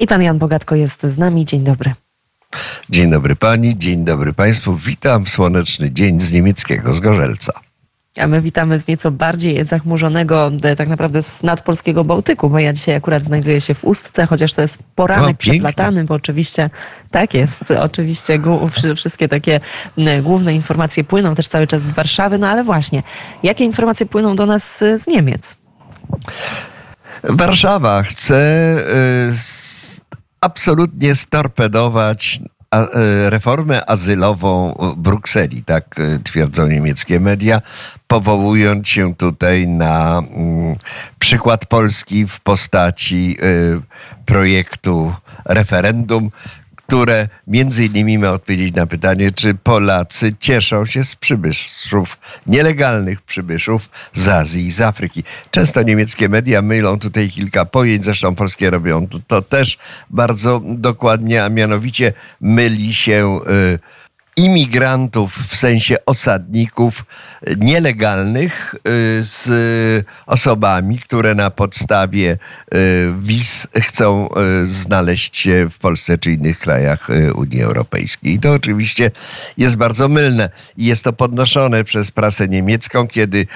I pan Jan Bogatko jest z nami. Dzień dobry. Dzień dobry pani, dzień dobry państwu. Witam słoneczny dzień z niemieckiego, z Gorzelca. A my witamy z nieco bardziej zachmurzonego, e, tak naprawdę z nadpolskiego Bałtyku, bo ja dzisiaj akurat znajduję się w Ustce, chociaż to jest poranek O, przeplatany, bo oczywiście tak jest, oczywiście wszystkie takie główne informacje płyną też cały czas z Warszawy, no ale właśnie, jakie informacje płyną do nas z Niemiec? Warszawa chce y, absolutnie storpedować y, reformę azylową Brukseli, tak y, twierdzą niemieckie media, powołując się tutaj na mm, przykład Polski w postaci projektu referendum, które między innymi ma odpowiedzieć na pytanie, czy Polacy cieszą się z przybyszów, nielegalnych przybyszów z Azji i z Afryki. Często niemieckie media mylą tutaj kilka pojęć, zresztą polskie robią to, też bardzo dokładnie, a mianowicie myli się y, imigrantów w sensie osadników y, nielegalnych y, z osobami, które na podstawie y, wiz chcą znaleźć się w Polsce czy innych krajach Unii Europejskiej. I to oczywiście jest bardzo mylne i jest to podnoszone przez prasę niemiecką, kiedy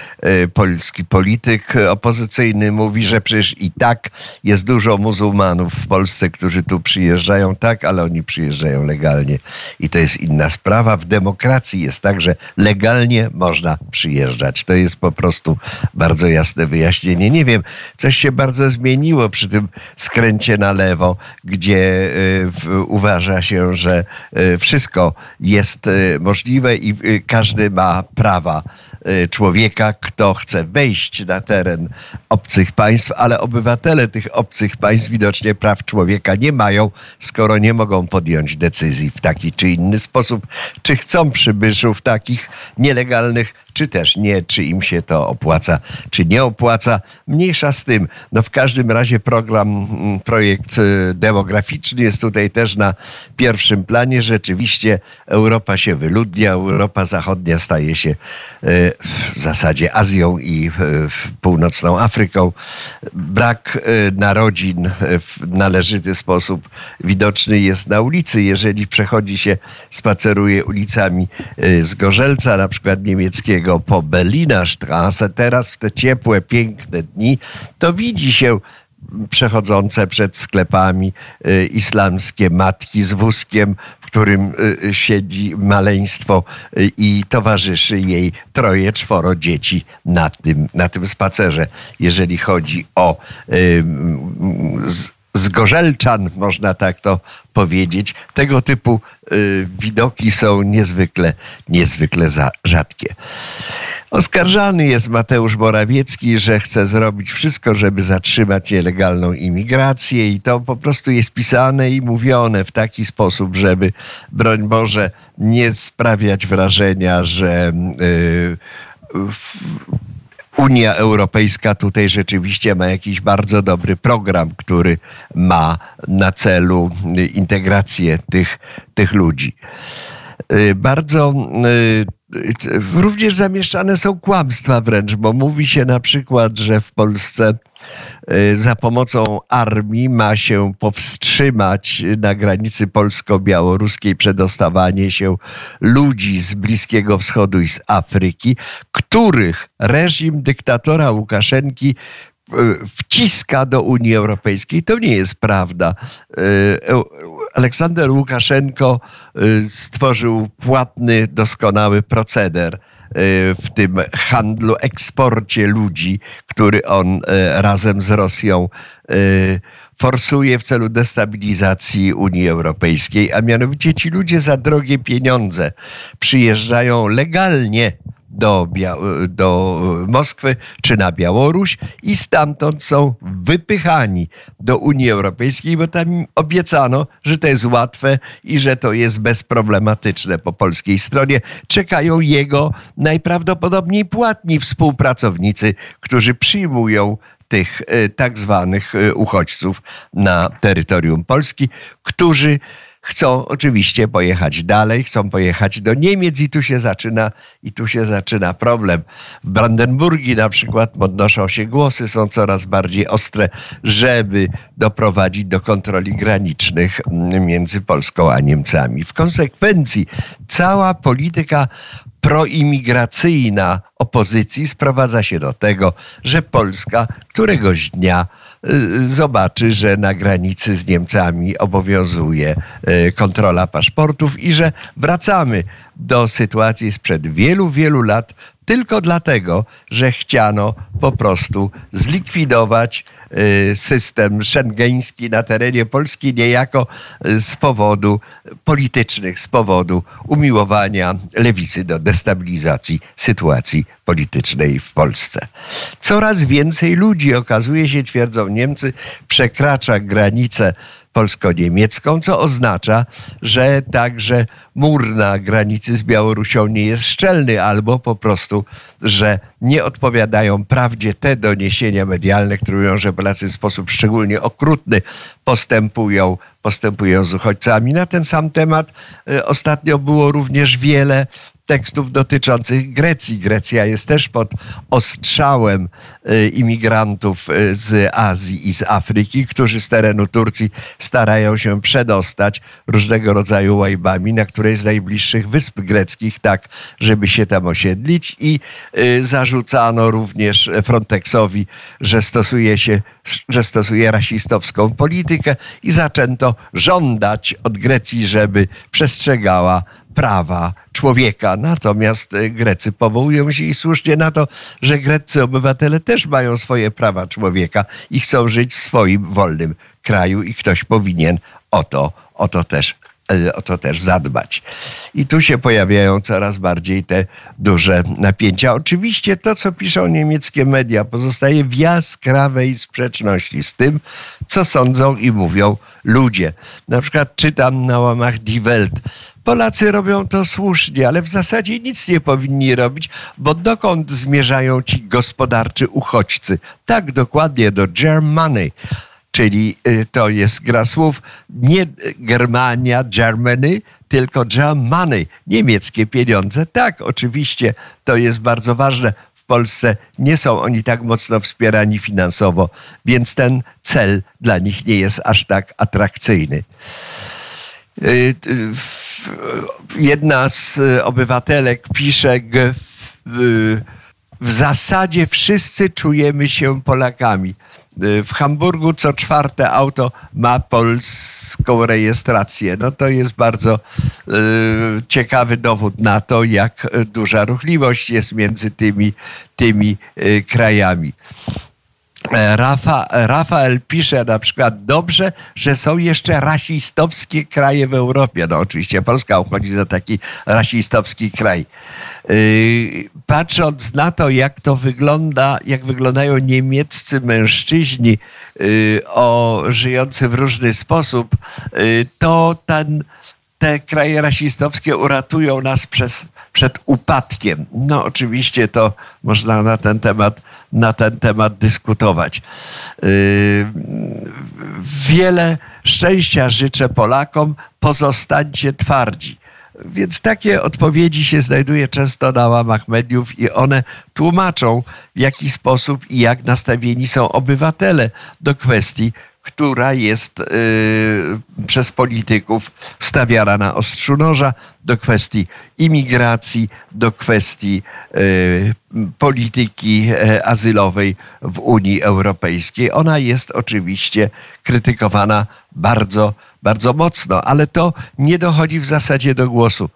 polski polityk opozycyjny mówi, że przecież i tak jest dużo muzułmanów w Polsce, którzy tu przyjeżdżają, tak, ale oni przyjeżdżają legalnie i to jest inna sprawa. W demokracji jest tak, że legalnie można przyjeżdżać. To jest po prostu bardzo jasne wyjaśnienie. Nie wiem, coś się bardzo zmieniło przy tym skręcie na lewo, gdzie w, uważa się, że y, wszystko jest y, możliwe i każdy ma prawa człowieka, kto chce wejść na teren obcych państw, ale obywatele tych obcych państw widocznie praw człowieka nie mają, skoro nie mogą podjąć decyzji w taki czy inny sposób, czy chcą przybyszów takich nielegalnych, czy też nie, czy im się to opłaca, czy nie opłaca. Mniejsza z tym. No w każdym razie program, mm, projekt y, demograficzny jest tutaj też na pierwszym planie. Rzeczywiście Europa się wyludnia, Europa Zachodnia staje się y, w zasadzie Azją i y, północną Afryką. Brak narodzin w należyty sposób widoczny jest na ulicy. Jeżeli przechodzi się, spaceruje ulicami z Gorzelca, na przykład niemieckiego, po Berliner Straße, teraz w te ciepłe, piękne dni, to widzi się przechodzące przed sklepami y, islamskie matki z wózkiem, w którym y, siedzi maleństwo y, i towarzyszy jej troje, czworo dzieci na tym, na tym spacerze. Jeżeli chodzi o z, zgorzelczan, można tak to powiedzieć, tego typu y, widoki są niezwykle, niezwykle za, rzadkie. Oskarżany jest Mateusz Morawiecki, że chce zrobić wszystko, żeby zatrzymać nielegalną imigrację i to po prostu jest pisane i mówione w taki sposób, żeby, broń Boże, nie sprawiać wrażenia, że y, Unia Europejska tutaj rzeczywiście ma jakiś bardzo dobry program, który ma na celu integrację tych, tych ludzi. Y, Bardzo y, również zamieszczane są kłamstwa wręcz, bo mówi się na przykład, że w Polsce za pomocą armii ma się powstrzymać na granicy polsko-białoruskiej przedostawanie się ludzi z Bliskiego Wschodu i z Afryki, których reżim dyktatora Łukaszenki y, wciska do Unii Europejskiej. To nie jest prawda. Y, Eu- Aleksander Łukaszenko y, stworzył płatny, doskonały proceder y, w tym handlu, eksporcie ludzi, który on y, razem z Rosją y, forsuje w celu destabilizacji Unii Europejskiej, a mianowicie ci ludzie za drogie pieniądze przyjeżdżają legalnie do, Bia- do Moskwy czy na Białoruś i stamtąd są wypychani do Unii Europejskiej, bo tam im obiecano, że to jest łatwe i że to jest bezproblematyczne po polskiej stronie. Czekają jego najprawdopodobniej płatni współpracownicy, którzy przyjmują tych e, tak zwanych e, uchodźców na terytorium Polski, którzy chcą oczywiście pojechać dalej, chcą pojechać do Niemiec i tu się zaczyna, i tu się zaczyna problem. W Brandenburgii na przykład podnoszą się głosy, są coraz bardziej ostre, żeby doprowadzić do kontroli granicznych między Polską a Niemcami. W konsekwencji cała polityka proimigracyjna opozycji sprowadza się do tego, że Polska któregoś dnia zobaczy, że na granicy z Niemcami obowiązuje y, kontrola paszportów i że wracamy do sytuacji sprzed wielu, wielu lat tylko dlatego, że chciano po prostu zlikwidować y, system szengeński na terenie Polski niejako z powodu politycznych, z powodu umiłowania lewicy do destabilizacji sytuacji politycznej w Polsce. Coraz więcej ludzi, okazuje się, twierdzą Niemcy, przekracza granicę polsko-niemiecką, co oznacza, że także mur na granicy z Białorusią nie jest szczelny, albo po prostu, że nie odpowiadają prawdzie te doniesienia medialne, które mówią, że Polacy w sposób szczególnie okrutny postępują, postępują z uchodźcami. Na ten sam temat y, ostatnio było również wiele tekstów dotyczących Grecji. Grecja jest też pod ostrzałem y, imigrantów y, z Azji i z Afryki, którzy z terenu Turcji starają się przedostać różnego rodzaju łajbami na której z najbliższych wysp greckich, tak, żeby się tam osiedlić i y, zarzucano również Frontexowi, że stosuje się, że stosuje rasistowską politykę i zaczęto żądać od Grecji, żeby przestrzegała prawa człowieka. Natomiast e, Grecy powołują się i słusznie na to, że greccy obywatele też mają swoje prawa człowieka i chcą żyć w swoim wolnym kraju i ktoś powinien o to, o to też e, o to też zadbać. I tu się pojawiają coraz bardziej te duże napięcia. Oczywiście to, co piszą niemieckie media, pozostaje w jaskrawej sprzeczności z tym, co sądzą i mówią ludzie. Na przykład czytam na łamach Die Welt Polacy robią to słusznie, ale w zasadzie nic nie powinni robić, bo dokąd zmierzają ci gospodarczy uchodźcy? Tak, dokładnie do Germany czyli y, to jest gra słów nie Germania, Germany, tylko Germany, niemieckie pieniądze. Tak, oczywiście to jest bardzo ważne. W Polsce nie są oni tak mocno wspierani finansowo, więc ten cel dla nich nie jest aż tak atrakcyjny. Y, jedna z obywatelek pisze, w zasadzie wszyscy czujemy się Polakami. W Hamburgu co czwarte auto ma polską rejestrację. No to jest bardzo y, ciekawy dowód na to, jak duża ruchliwość jest między tymi, tymi y, krajami. E, Rafa, Rafael pisze na przykład dobrze, że są jeszcze rasistowskie kraje w Europie. No oczywiście Polska uchodzi za taki rasistowski kraj. E, patrząc na to, jak to wygląda, jak wyglądają niemieccy mężczyźni e, o, żyjący w różny sposób, to ten, te kraje rasistowskie uratują nas przez, przed upadkiem. No oczywiście to można na ten temat na ten temat dyskutować. Yy, wiele szczęścia życzę Polakom, pozostańcie twardzi. Więc takie odpowiedzi się znajduje często na łamach mediów i one tłumaczą, w jaki sposób i jak nastawieni są obywatele do kwestii która jest y, przez polityków stawiana na ostrzu noża do kwestii imigracji, do kwestii y, polityki y, azylowej w Unii Europejskiej. Ona jest oczywiście krytykowana bardzo, bardzo mocno, ale to nie dochodzi w zasadzie do głosu.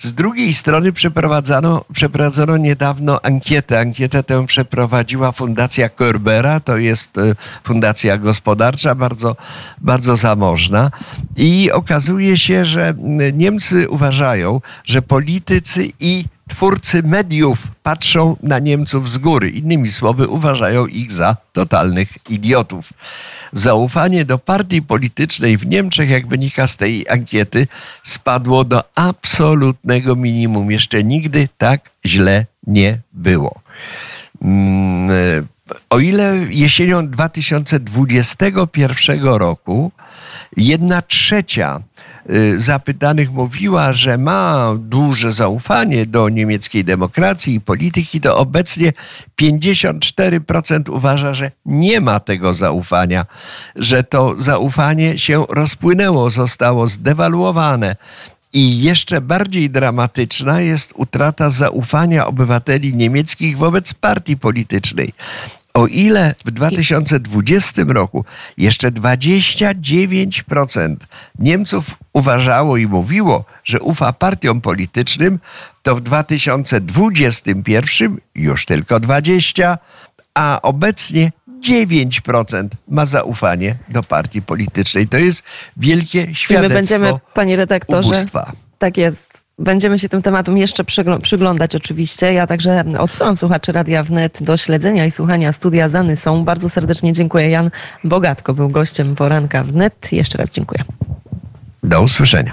Z drugiej strony przeprowadzano, przeprowadzono niedawno ankietę. Ankietę tę przeprowadziła Fundacja Korbera, to jest e, fundacja gospodarcza, bardzo, bardzo zamożna. I okazuje się, że Niemcy uważają, że politycy i twórcy mediów patrzą na Niemców z góry. Innymi słowy, uważają ich za totalnych idiotów. Zaufanie do partii politycznej w Niemczech, jak wynika z tej ankiety, spadło do absolutnego minimum. Jeszcze nigdy tak źle nie było. Mm, o ile jesienią 2021 roku jedna trzecia zapytanych mówiła, że ma duże zaufanie do niemieckiej demokracji i polityki, to obecnie 54% uważa, że nie ma tego zaufania, że to zaufanie się rozpłynęło, zostało zdewaluowane. I jeszcze bardziej dramatyczna jest utrata zaufania obywateli niemieckich wobec partii politycznej. O ile w 2020 roku jeszcze 29% Niemców uważało i mówiło, że ufa partiom politycznym, to w 2021 już tylko 20%, a obecnie 9% ma zaufanie do partii politycznej. To jest wielkie świadectwo I my będziemy, panie redaktorze, ubóstwa. Tak jest. Będziemy się tym tematom jeszcze przyglądać oczywiście. Ja także odsyłam słuchaczy Radia Wnet do śledzenia i słuchania studia Zany są. Bardzo serdecznie dziękuję. Jan Bogatko był gościem poranka Wnet. Jeszcze raz dziękuję. Do usłyszenia.